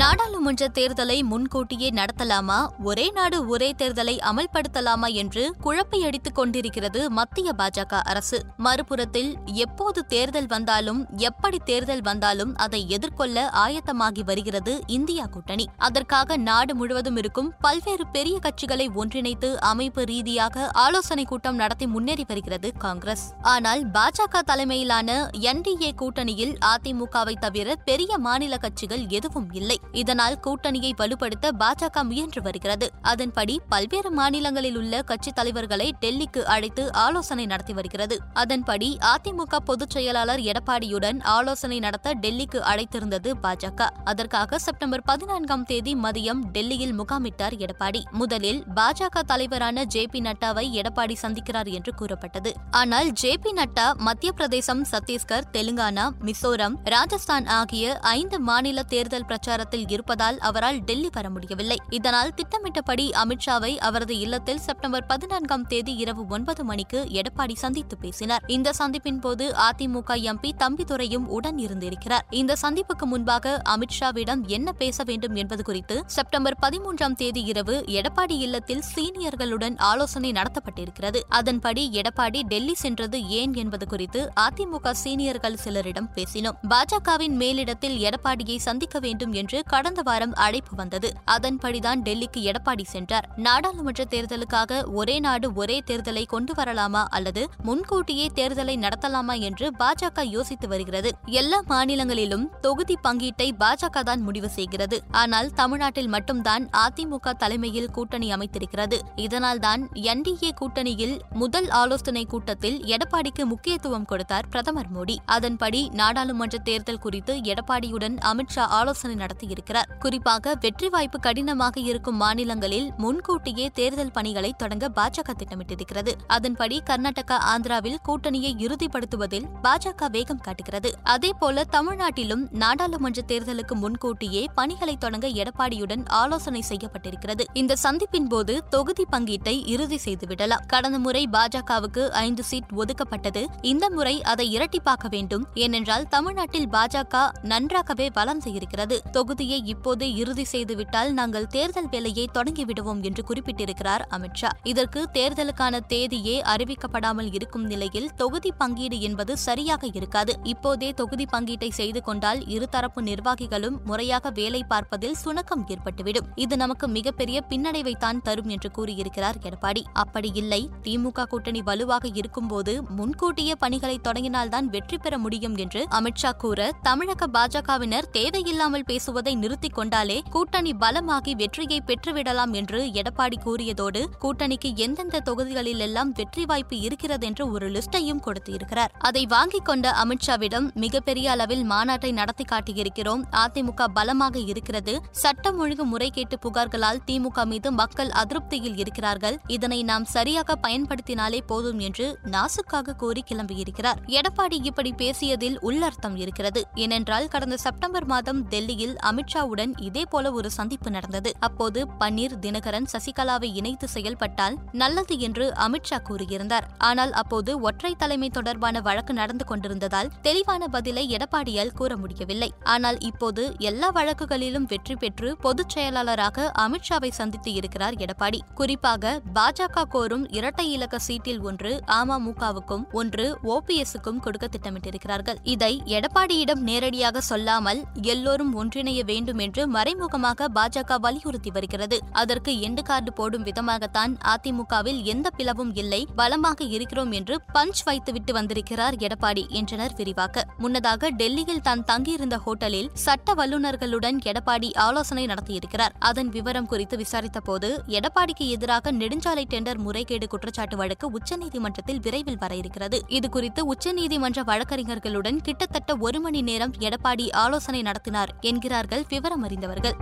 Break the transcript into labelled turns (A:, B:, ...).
A: நாடாளுமன்ற தேர்தலை முன்கூட்டியே நடத்தலாமா? ஒரே நாடு ஒரே தேர்தலை அமல்படுத்தலாமா என்று குழப்பையடித்துக் கொண்டிருக்கிறது மத்திய பாஜக அரசு. மறுபுறத்தில் எப்போது தேர்தல் வந்தாலும் எப்படி தேர்தல் வந்தாலும் அதை எதிர்கொள்ள ஆயத்தமாகி வருகிறது இந்தியா கூட்டணி. அதற்காக நாடு முழுவதும் இருக்கும் பல்வேறு பெரிய கட்சிகளை ஒன்றிணைத்து அமைப்பு ரீதியாக ஆலோசனை கூட்டம் நடத்தி முன்னேறி வருகிறது காங்கிரஸ். ஆனால் பாஜக தலைமையிலான என்டிஏ கூட்டணியில் அதிமுகவை தவிர பெரிய மாநில கட்சிகள் எதுவும் இல்லை. இதனால் கூட்டணியை வலுப்படுத்த பாஜக முயன்று வருகிறது. அதன்படி பல்வேறு மாநிலங்களில் உள்ள கட்சித் தலைவர்களை டெல்லிக்கு அழைத்து ஆலோசனை நடத்தி வருகிறது. அதன்படி அதிமுக பொதுச் செயலாளர் எடப்பாடியுடன் ஆலோசனை நடத்த டெல்லிக்கு அழைத்திருந்தது பாஜக. அதற்காக செப்டம்பர் பதினான்காம் தேதி மதியம் டெல்லியில் முகாமிட்டார் எடப்பாடி. முதலில் பாஜக தலைவரான ஜே பி நட்டாவை எடப்பாடி சந்திக்கிறார் என்று கூறப்பட்டது. ஆனால் ஜே பி நட்டா மத்திய பிரதேசம் சத்தீஸ்கர் தெலுங்கானா மிசோரம் ராஜஸ்தான் ஆகிய ஐந்து மாநில தேர்தல் பிரச்சாரத்தில் இருப்பதால் அவரால் டெல்லி வர முடியவில்லை. இதனால் திட்டமிட்டபடி அமித்ஷாவை அவரது இல்லத்தில் செப்டம்பர் பதினான்காம் தேதி இரவு ஒன்பது மணிக்கு எடப்பாடி சந்தித்து பேசினார். இந்த சந்திப்பின் போது அதிமுக எம்பி தம்பிதுரையும் உடன் இருந்திருக்கிறார். இந்த சந்திப்புக்கு முன்பாக அமித்ஷாவிடம் என்ன பேச வேண்டும் என்பது குறித்து செப்டம்பர் பதிமூன்றாம் தேதி இரவு எடப்பாடி இல்லத்தில் சீனியர்களுடன் ஆலோசனை நடத்தப்பட்டிருக்கிறது. அதன்படி எடப்பாடி டெல்லி சென்றது ஏன் என்பது குறித்து அதிமுக சீனியர்கள் சிலரிடம் பேசினோம். பாஜகவின் மேலிடத்தில் எடப்பாடியை சந்திக்க வேண்டும் என்று கடந்த வாரம் அழைப்பு வந்தது. அதன்படிதான் டெல்லிக்கு எடப்பாடி சென்றார். நாடாளுமன்ற தேர்தலுக்காக ஒரே நாடு ஒரே தேர்தலை கொண்டு வரலாமா அல்லது முன்கூட்டியே தேர்தலை நடத்தலாமா என்று பாஜக யோசித்து வருகிறது. எல்லா மாநிலங்களிலும் தொகுதி பங்கீட்டை பாஜக தான் முடிவு செய்கிறது. ஆனால் தமிழ்நாட்டில் மட்டும்தான் அதிமுக தலைமையில் கூட்டணி அமைத்திருக்கிறது. இதனால்தான் என்டிஏ கூட்டணியில் முதல் ஆலோசனை கூட்டத்தில் எடப்பாடிக்கு முக்கியத்துவம் கொடுத்தார் பிரதமர் மோடி. அதன்படி நாடாளுமன்ற தேர்தல் குறித்து எடப்பாடியுடன் அமித்ஷா ஆலோசனை நடத்தியிருக்கிறார். குறிப்பாக வெற்றி வாய்ப்பு கடினமாக இருக்கும் மாநிலங்களில் முன்கூட்டியே தேர்தல் பணிகளை தொடங்க பாஜக திட்டமிட்டிருக்கிறது. அதன்படி கர்நாடகா ஆந்திராவில் கூட்டணியை இறுதிப்படுத்துவதில் பாஜக வேகம் காட்டுகிறது. அதேபோல தமிழ்நாட்டிலும் நாடாளுமன்ற தேர்தலுக்கு முன்கூட்டியே பணிகளை தொடங்க எடப்பாடியுடன் ஆலோசனை செய்யப்பட்டிருக்கிறது. இந்த சந்திப்பின் போது தொகுதி பங்கீட்டை இறுதி செய்துவிடலாம். கடந்த முறை பாஜகவுக்கு ஐந்து சீட் ஒதுக்கப்பட்டது. இந்த முறை அதை இரட்டிப்பாக்க வேண்டும். ஏனென்றால் தமிழ்நாட்டில் பாஜக நன்றாகவே வளர்ந்து இருக்கிறது. தொகுதியை இப்போதே இறுதி செய்துவிட்டால் நாங்கள் தேர்தல் வேலையை தொடங்கிவிடுவோம் என்று குறிப்பிட்டிருக்கிறார் அமித்ஷா இதற்கு தேர்தலுக்கான தேதியே அறிவிக்கப்படாமல் இருக்கும் நிலையில் தொகுதி பங்கீடு என்பது சரியாக இருக்காது. இப்போதே தொகுதி பங்கீட்டை செய்து கொண்டால் இருதரப்பு நிர்வாகிகளும் முறையாக வேலை பார்ப்பதில் சுணக்கம் ஏற்பட்டுவிடும். இது நமக்கு மிகப்பெரிய பின்னடைவைத்தான் தரும் என்று கூறியிருக்கிறார் எடப்பாடி. அப்படி இல்லை. திமுக கூட்டணி வலுவாக இருக்கும்போது முன்கூட்டிய பணிகளை தொடங்கினால்தான் வெற்றி பெற முடியும் என்று அமித்ஷா கூற தமிழக பாஜகவினர் தேவையில்லாமல் பேசுவதை நிறுத்திக் கொண்டாலே கூட்டணி பலமாகி வெற்றியை பெற்றுவிடலாம் என்று எடப்பாடி கூறியதோடு கூட்டணிக்கு எந்தெந்த தொகுதிகளிலெல்லாம் வெற்றி வாய்ப்பு இருக்கிறது என்று ஒரு லிஸ்டையும் கொடுத்திருக்கிறார். அதை வாங்கிக் கொண்ட அமித்ஷாவிடம் மிகப்பெரிய அளவில் மாநாட்டை நடத்தி காட்டியிருக்கிறோம். அதிமுக பலமாக இருக்கிறது. சட்டம் ஒழுங்கு முறைகேட்டு புகார்களால் திமுக மீது மக்கள் அதிருப்தியில் இருக்கிறார்கள். இதனை நாம் சரியாக பயன்படுத்தினாலே போதும் என்று நாசுக்காக கூறி கிளம்பியிருக்கிறார். எடப்பாடி இப்படி பேசியதில் உள்ளர்த்தம் இருக்கிறது. ஏனென்றால் கடந்த செப்டம்பர் மாதம் டெல்லியில் அமித்ஷாவுடன் இதேபோல ஒரு சந்திப்பு நடந்தது. அப்போது பன்னீர் தினகரன் சசிகலாவை இணைத்து செயல்பட்டால் நல்லது என்று அமித்ஷா கூறியிருந்தார். ஆனால் அப்போது ஒற்றை தலைமை தொடர்பான வழக்கு நடந்து கொண்டிருந்ததால் தெளிவான பதிலை எடப்பாடியால் கூற முடியவில்லை. ஆனால் இப்போது எல்லா வழக்குகளிலும் வெற்றி பெற்று பொதுச் செயலாளராக அமித்ஷாவை சந்தித்து இருக்கிறார் எடப்பாடி. குறிப்பாக பாஜக கோரும் இரட்டை இலக்க சீட்டில் ஒன்று அமமுகவுக்கும் ஒன்று ஓபிஎஸ்க்கும் கொடுக்க திட்டமிட்டிருக்கிறார்கள். இதை எடப்பாடியிடம் நேரடியாக சொல்லாமல் எல்லோரும் ஒன்றிணைய வேண்டும் என்று மறைமுகமாக பாஜக வலியுறுத்தி வருகிறது. அதற்கு எண்டு கார்டு போடும் விதமாகத்தான் அதிமுகவில் எந்த பிளவும் இல்லை. பலமாக இருக்கிறோம் என்று பஞ்ச் வைத்துவிட்டு வந்திருக்கிறார் எடப்பாடி என்றனர் விரிவாக்க. முன்னதாக டெல்லியில் தான் தங்கியிருந்த ஹோட்டலில் சட்ட வல்லுநர்களுடன் எடப்பாடி ஆலோசனை நடத்தியிருக்கிறார். அதன் விவரம் குறித்து விசாரித்த போது எடப்பாடிக்கு எதிராக நெடுஞ்சாலை டெண்டர் முறைகேடு குற்றச்சாட்டு வழக்கு உச்சநீதிமன்றத்தில் விரைவில் வர இருக்கிறது. இதுகுறித்து உச்சநீதிமன்ற வழக்கறிஞர்களுடன் கிட்டத்தட்ட ஒரு மணி நேரம் எடப்பாடி ஆலோசனை நடத்தினார் என்கிறார்கள் விவரம் அறிந்தவர்கள்